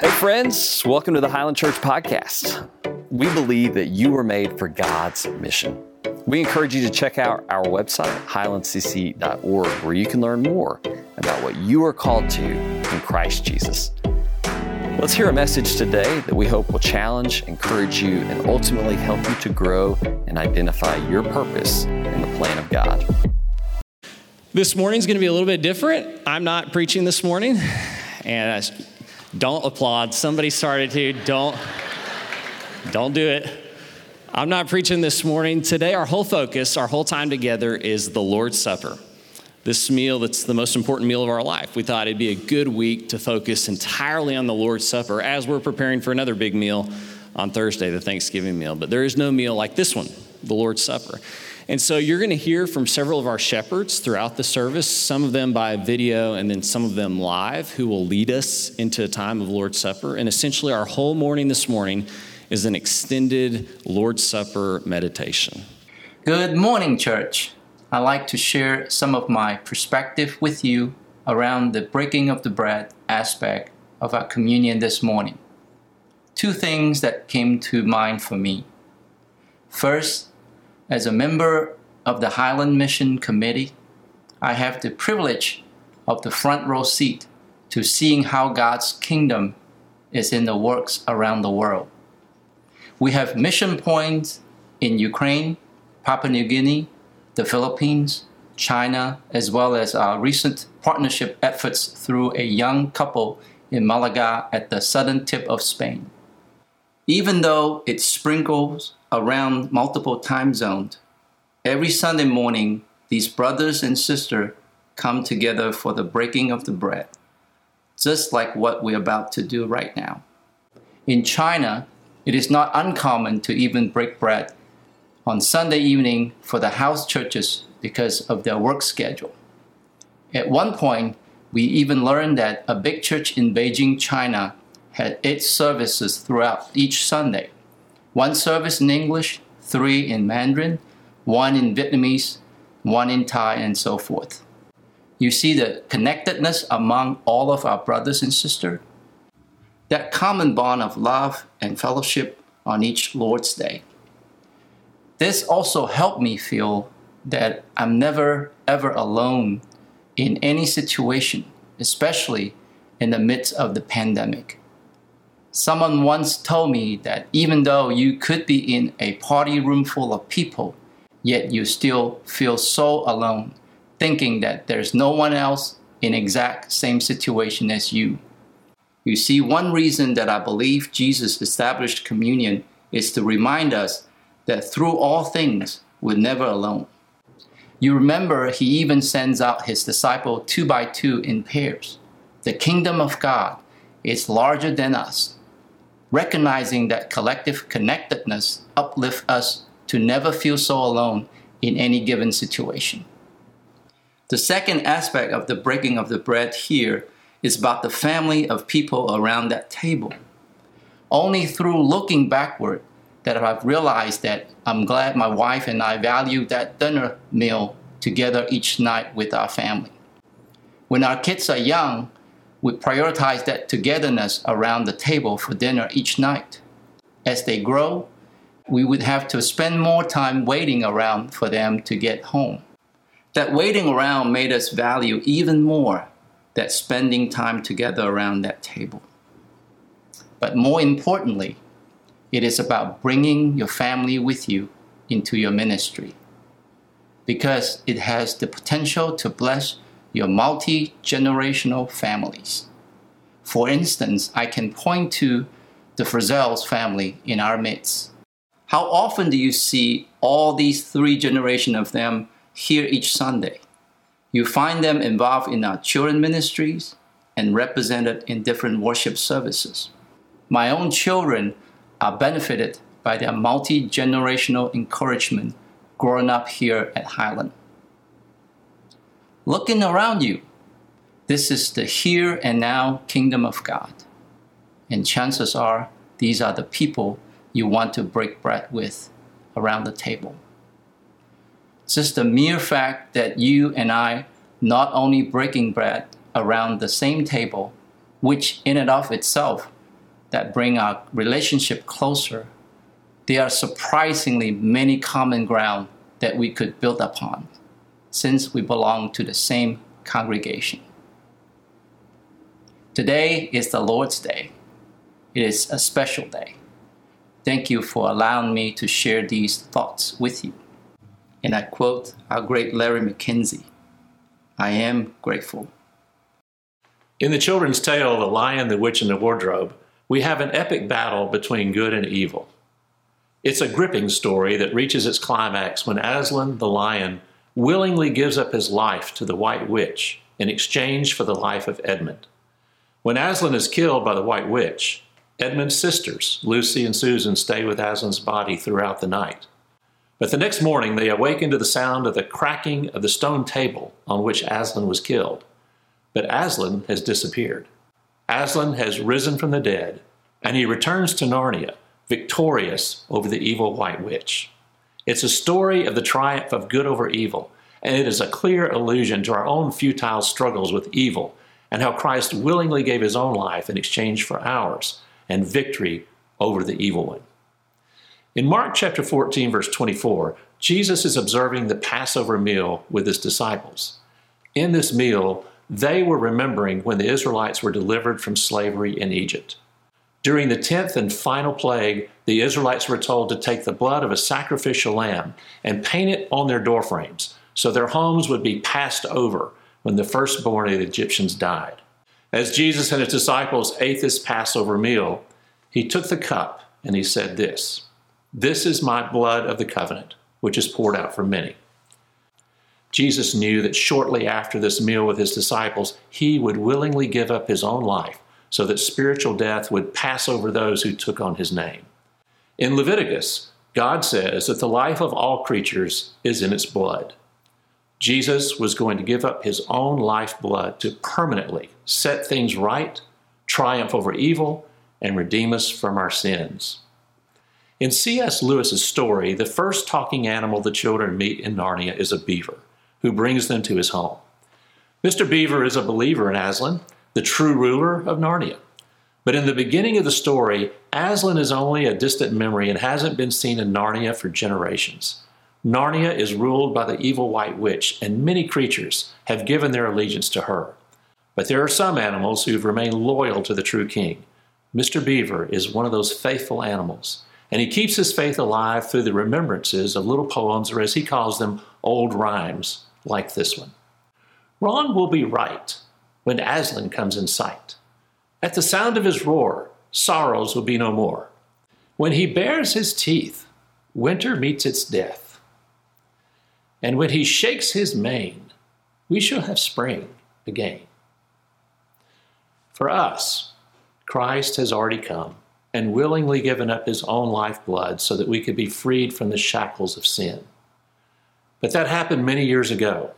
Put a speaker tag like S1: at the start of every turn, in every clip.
S1: Hey, friends, welcome to the Highland Church Podcast. We believe that you were made for God's mission. We encourage you to check out our website, highlandcc.org, where you can learn more about what you are called to in Christ Jesus. Let's hear a message today that we hope will challenge, encourage you, and ultimately help you to grow and identify your purpose in the plan of God.
S2: This morning's going to be a little bit different. I'm not preaching this morning, and don't applaud. Somebody started to. Don't, don't do it. I'm not preaching this morning. Today, our whole focus, our whole time together is the Lord's Supper. This meal that's the most important meal of our life. We thought it'd be a good week to focus entirely on the Lord's Supper as we're preparing for another big meal on Thursday, the Thanksgiving meal. But there is no meal like this one, the Lord's Supper. And so you're going to hear from several of our shepherds throughout the service, some of them by video and then some of them live, who will lead us into a time of Lord's Supper. And essentially, our whole morning this morning is an extended Lord's Supper meditation.
S3: Good morning, church. I'd like to share some of my perspective with you around the breaking of the bread aspect of our communion this morning. Two things that came to mind for me. First, as a member of the Highland Mission Committee, I have the privilege of the front row seat to seeing how God's kingdom is in the works around the world. We have mission points in Ukraine, Papua New Guinea, the Philippines, China, as well as our recent partnership efforts through a young couple in Malaga at the southern tip of Spain. Even though it sprinkles around multiple time zones. Every Sunday morning, these brothers and sisters come together for the breaking of the bread, just like what we're about to do right now. In China, it is not uncommon to even break bread on Sunday evening for the house churches because of their work schedule. At one point, we even learned that a big church in Beijing, China, had eight services throughout each Sunday one service in English, three in Mandarin, one in Vietnamese, one in Thai, and so forth. You see the connectedness among all of our brothers and sisters? That common bond of love and fellowship on each Lord's Day. This also helped me feel that I'm never ever alone in any situation, especially in the midst of the pandemic. Someone once told me that even though you could be in a party room full of people, yet you still feel so alone, thinking that there's no one else in exact same situation as you. You see, one reason that I believe Jesus established communion is to remind us that through all things, we're never alone. You remember, he even sends out his disciple two by two in pairs. The kingdom of God is larger than us, recognizing that collective connectedness uplifts us to never feel so alone in any given situation. The second aspect of the breaking of the bread here is about the family of people around that table. Only through looking backward that I've realized that I'm glad my wife and I value that dinner meal together each night with our family. When our kids are young, we prioritize that togetherness around the table for dinner each night. As they grow, we would have to spend more time waiting around for them to get home. That waiting around made us value even more that spending time together around that table. But more importantly, it is about bringing your family with you into your ministry because it has the potential to bless your multi generational families. For instance, I can point to the Frizzell's family in our midst. How often do you see all these three generations of them here each Sunday? You find them involved in our children ministries and represented in different worship services. My own children are benefited by their multi generational encouragement growing up here at Highland looking around you. This is the here and now kingdom of God. And chances are these are the people you want to break bread with around the table. Just the mere fact that you and I not only breaking bread around the same table, which in and of itself that bring our relationship closer, there are surprisingly many common ground that we could build upon since we belong to the same congregation. Today is the Lord's Day. It is a special day. Thank you for allowing me to share these thoughts with you. And I quote our great Larry McKenzie I am grateful.
S4: In the children's tale, The Lion, the Witch, and the Wardrobe, we have an epic battle between good and evil. It's a gripping story that reaches its climax when Aslan the lion willingly gives up his life to the White Witch in exchange for the life of Edmund. When Aslan is killed by the White Witch, Edmund's sisters, Lucy and Susan, stay with Aslan's body throughout the night. But the next morning, they awaken to the sound of the cracking of the stone table on which Aslan was killed. But Aslan has disappeared. Aslan has risen from the dead, and he returns to Narnia, victorious over the evil White Witch. It's a story of the triumph of good over evil, and it is a clear allusion to our own futile struggles with evil and how Christ willingly gave his own life in exchange for ours and victory over the evil one. In Mark chapter 14, verse 24, Jesus is observing the Passover meal with his disciples. In this meal, they were remembering when the Israelites were delivered from slavery in Egypt. During the tenth and final plague, the Israelites were told to take the blood of a sacrificial lamb and paint it on their doorframes so their homes would be passed over when the firstborn of the Egyptians died. As Jesus and his disciples ate this Passover meal, he took the cup and he said this This is my blood of the covenant, which is poured out for many. Jesus knew that shortly after this meal with his disciples, he would willingly give up his own life so that spiritual death would pass over those who took on his name. In Leviticus, God says that the life of all creatures is in its blood. Jesus was going to give up his own lifeblood to permanently set things right, triumph over evil, and redeem us from our sins. In C.S. Lewis's story, the first talking animal the children meet in Narnia is a beaver who brings them to his home. Mr. Beaver is a believer in Aslan, the true ruler of Narnia. But in the beginning of the story, Aslan is only a distant memory and hasn't been seen in Narnia for generations. Narnia is ruled by the evil White Witch, and many creatures have given their allegiance to her. But there are some animals who've remained loyal to the true king. Mr. Beaver is one of those faithful animals, and he keeps his faith alive through the remembrances of little poems, or as he calls them, old rhymes like this one. Wrong will be right when Aslan comes in sight. At the sound of his roar, sorrows will be no more. When he bares his teeth, winter meets its death. And when he shakes his mane, we shall have spring again. For us, Christ has already come and willingly given up his own lifeblood so that we could be freed from the shackles of sin. But that happened many years ago,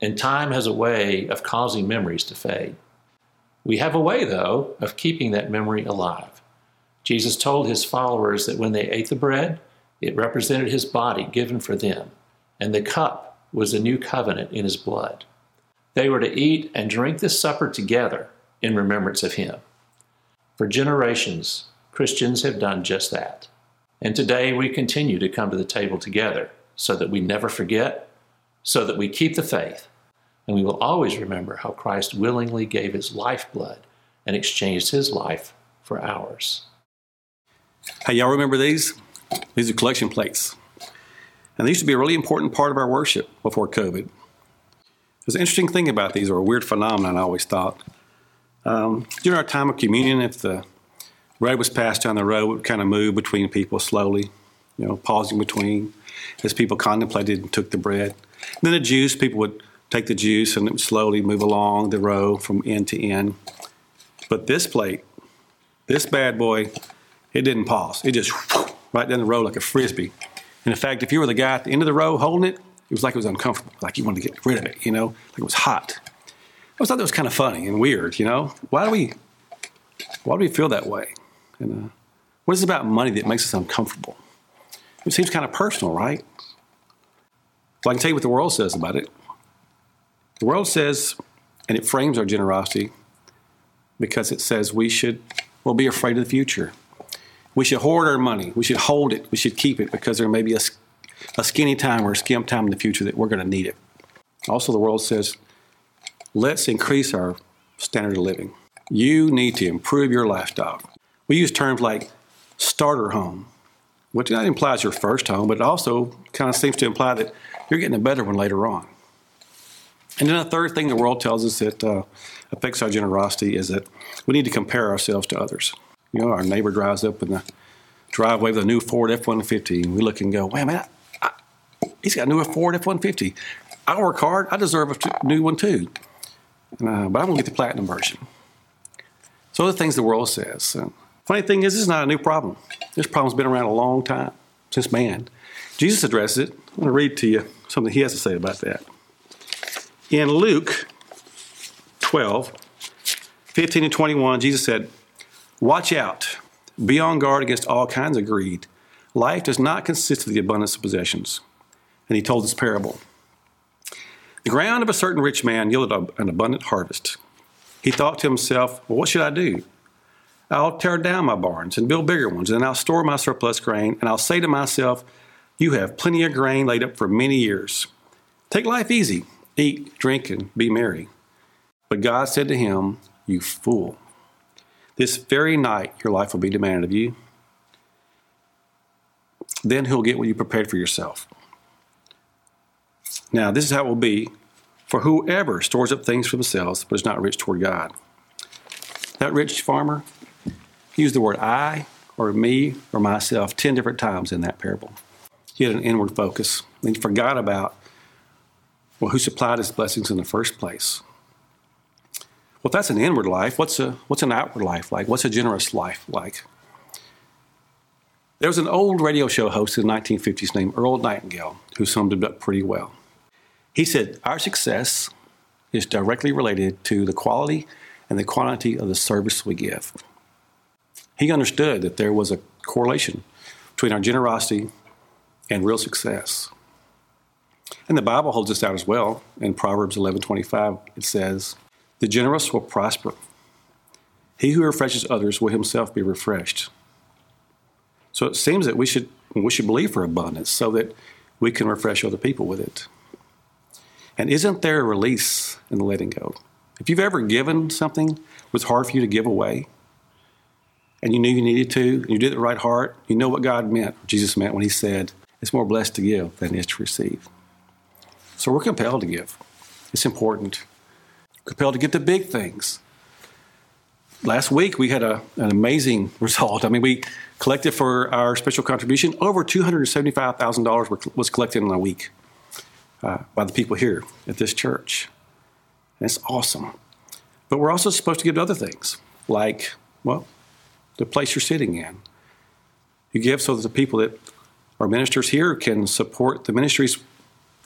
S4: and time has a way of causing memories to fade. We have a way, though, of keeping that memory alive. Jesus told his followers that when they ate the bread, it represented his body given for them, and the cup was a new covenant in his blood. They were to eat and drink this supper together in remembrance of him. For generations, Christians have done just that. And today we continue to come to the table together so that we never forget, so that we keep the faith, and we will always remember how Christ willingly gave his lifeblood and exchanged his life for ours.
S5: Hey, y'all remember these? These are collection plates. And they used to be a really important part of our worship before COVID. There's an interesting thing about these, or a weird phenomenon, I always thought. Um, during our time of communion, if the bread was passed down the road, it would kind of move between people slowly, you know, pausing between as people contemplated and took the bread. And then the juice, people would take the juice and slowly move along the row from end to end. But this plate, this bad boy, it didn't pause. It just right down the row like a frisbee. And in fact, if you were the guy at the end of the row holding it, it was like it was uncomfortable, like you wanted to get rid of it, you know, like it was hot. I always thought that was kind of funny and weird, you know. Why do we, why do we feel that way? And uh, what is it about money that makes us uncomfortable? It seems kind of personal, right? Well, I can tell you what the world says about it. The world says, and it frames our generosity because it says we should we'll be afraid of the future. We should hoard our money. We should hold it. We should keep it because there may be a, a skinny time or a skimp time in the future that we're going to need it. Also, the world says, let's increase our standard of living. You need to improve your lifestyle. We use terms like starter home, which that implies your first home, but it also kind of seems to imply that you're getting a better one later on. And then a third thing the world tells us that uh, affects our generosity is that we need to compare ourselves to others. You know, our neighbor drives up in the driveway with a new Ford F 150, and we look and go, wait a minute, he's got a new Ford F 150. I work hard, I deserve a new one too. Uh, but I'm going to get the platinum version. So, the things the world says. Uh, funny thing is, this is not a new problem. This problem's been around a long time, since man. Jesus addresses it. I'm going to read to you something he has to say about that. In Luke 12, 15 and 21, Jesus said, Watch out, be on guard against all kinds of greed. Life does not consist of the abundance of possessions. And he told this parable. The ground of a certain rich man yielded an abundant harvest. He thought to himself, Well, what should I do? I'll tear down my barns and build bigger ones, and I'll store my surplus grain, and I'll say to myself, You have plenty of grain laid up for many years. Take life easy Eat, drink, and be merry. But God said to him, You fool. This very night your life will be demanded of you. Then he'll get what you prepared for yourself. Now, this is how it will be for whoever stores up things for themselves but is not rich toward God. That rich farmer used the word I or me or myself 10 different times in that parable. He had an inward focus. And he forgot about well, who supplied his blessings in the first place? Well, that's an inward life, what's, a, what's an outward life like? What's a generous life like? There was an old radio show host in the 1950s named Earl Nightingale who summed it up pretty well. He said, Our success is directly related to the quality and the quantity of the service we give. He understood that there was a correlation between our generosity and real success. And the Bible holds this out as well. In Proverbs 11:25, it says, "The generous will prosper. He who refreshes others will himself be refreshed." So it seems that we should we should believe for abundance so that we can refresh other people with it. And isn't there a release in the letting go? If you've ever given something that was hard for you to give away, and you knew you needed to, and you did it right heart, you know what God meant, Jesus meant when He said, "It's more blessed to give than it is to receive." So we're compelled to give. It's important. We're compelled to get the big things. Last week we had a, an amazing result. I mean, we collected for our special contribution over $275,000 was collected in a week uh, by the people here at this church. And it's awesome. But we're also supposed to give to other things, like, well, the place you're sitting in. You give so that the people that are ministers here can support the ministries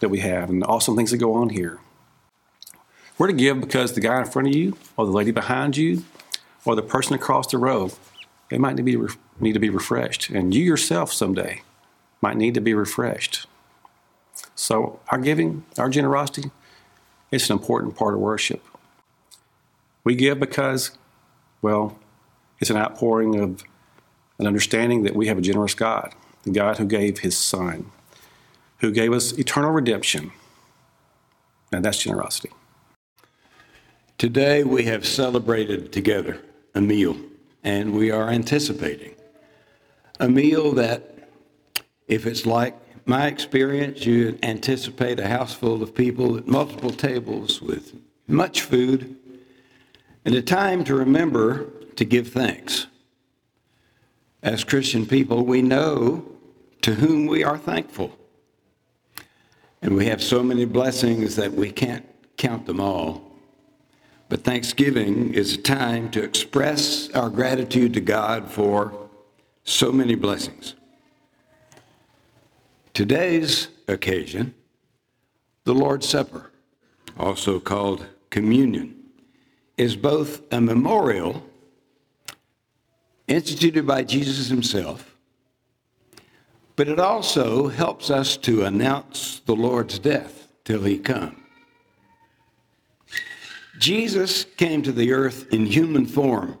S5: that we have and awesome things that go on here. We're to give because the guy in front of you, or the lady behind you, or the person across the road, they might need to be, need to be refreshed. And you yourself someday might need to be refreshed. So, our giving, our generosity, it's an important part of worship. We give because, well, it's an outpouring of an understanding that we have a generous God, the God who gave his Son who gave us eternal redemption. And that's generosity.
S6: Today we have celebrated together a meal, and we are anticipating a meal that, if it's like my experience, you anticipate a house full of people at multiple tables with much food, and a time to remember to give thanks. As Christian people, we know to whom we are thankful. And we have so many blessings that we can't count them all. But Thanksgiving is a time to express our gratitude to God for so many blessings. Today's occasion, the Lord's Supper, also called communion, is both a memorial instituted by Jesus himself but it also helps us to announce the Lord's death till he come. Jesus came to the earth in human form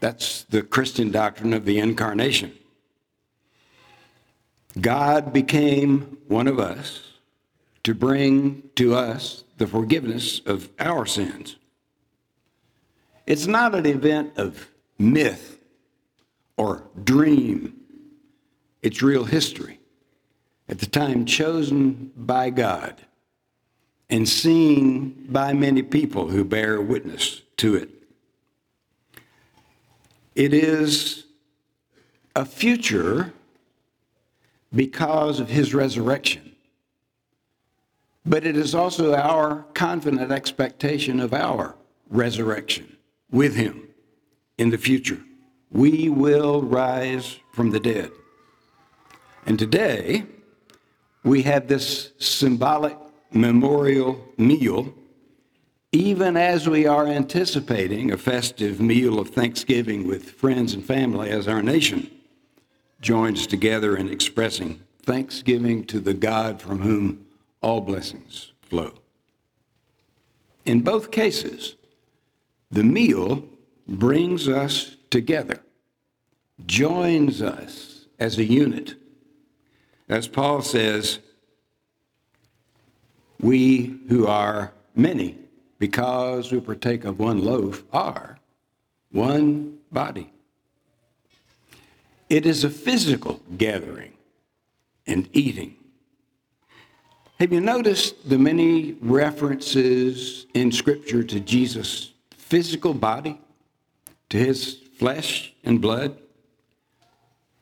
S6: That's the Christian doctrine of the incarnation. God became one of us to bring to us the forgiveness of our sins. It's not an event of myth or dream, it's real history. At the time chosen by God and seen by many people who bear witness to it. It is a future because of his resurrection. But it is also our confident expectation of our resurrection with him in the future. We will rise from the dead. And today, we have this symbolic memorial meal, even as we are anticipating a festive meal of Thanksgiving with friends and family as our nation joins together in expressing thanksgiving to the God from whom all blessings flow. In both cases, the meal brings us together, joins us as a unit. As Paul says, we who are many, because we partake of one loaf, are one body. It is a physical gathering and eating. Have you noticed the many references in Scripture to Jesus' physical body, to his flesh and blood?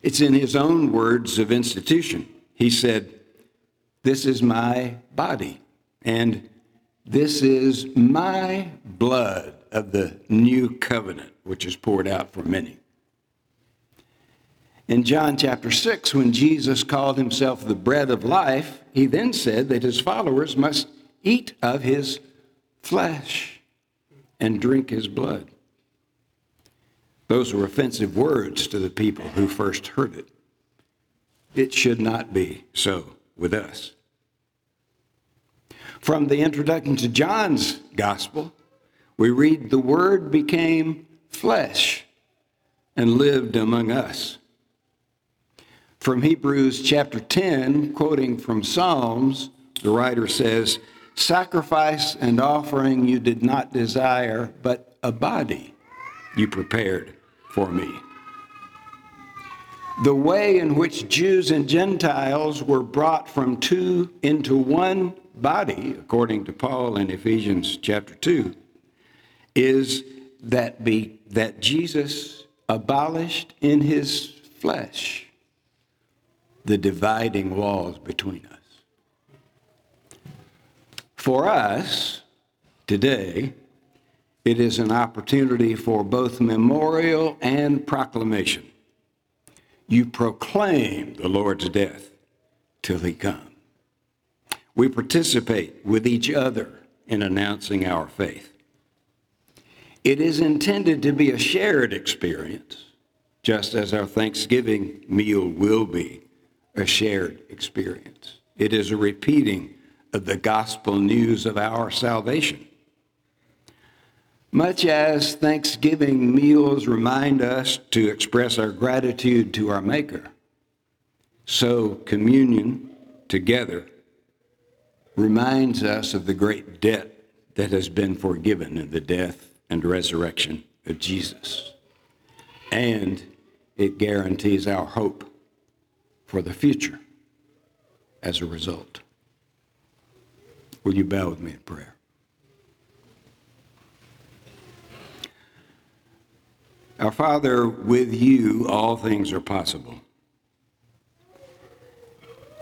S6: It's in his own words of institution. He said, This is my body and this is my blood of the new covenant, which is poured out for many. In John chapter 6, when Jesus called himself the bread of life, he then said that his followers must eat of his flesh and drink his blood. Those were offensive words to the people who first heard it. It should not be so with us. From the introduction to John's gospel, we read, The Word became flesh and lived among us. From Hebrews chapter 10, quoting from Psalms, the writer says, Sacrifice and offering you did not desire, but a body you prepared for me. The way in which Jews and Gentiles were brought from two into one body, according to Paul in Ephesians chapter 2, is that, be, that Jesus abolished in his flesh the dividing walls between us. For us, today, it is an opportunity for both memorial and proclamation. You proclaim the Lord's death till he come. We participate with each other in announcing our faith. It is intended to be a shared experience, just as our Thanksgiving meal will be a shared experience. It is a repeating of the gospel news of our salvation. Much as Thanksgiving meals remind us to express our gratitude to our Maker, so communion together reminds us of the great debt that has been forgiven in the death and resurrection of Jesus. And it guarantees our hope for the future as a result. Will you bow with me in prayer? Our Father, with you all things are possible.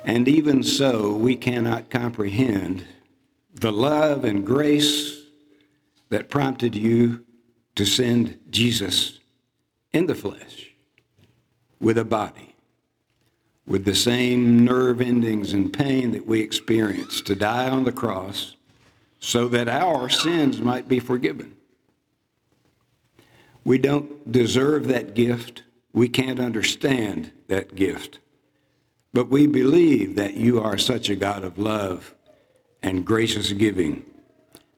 S6: And even so, we cannot comprehend the love and grace that prompted you to send Jesus in the flesh with a body, with the same nerve endings and pain that we experience, to die on the cross so that our sins might be forgiven. We don't deserve that gift. We can't understand that gift. But we believe that you are such a God of love and gracious giving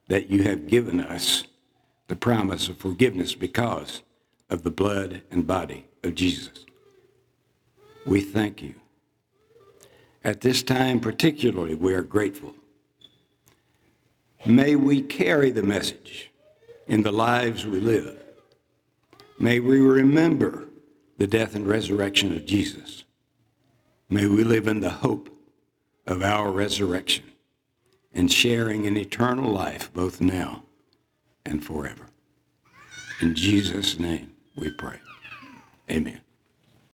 S6: that you have given us the promise of forgiveness because of the blood and body of Jesus. We thank you. At this time, particularly, we are grateful. May we carry the message in the lives we live. May we remember the death and resurrection of Jesus. May we live in the hope of our resurrection and sharing in eternal life both now and forever. In Jesus' name we pray. Amen.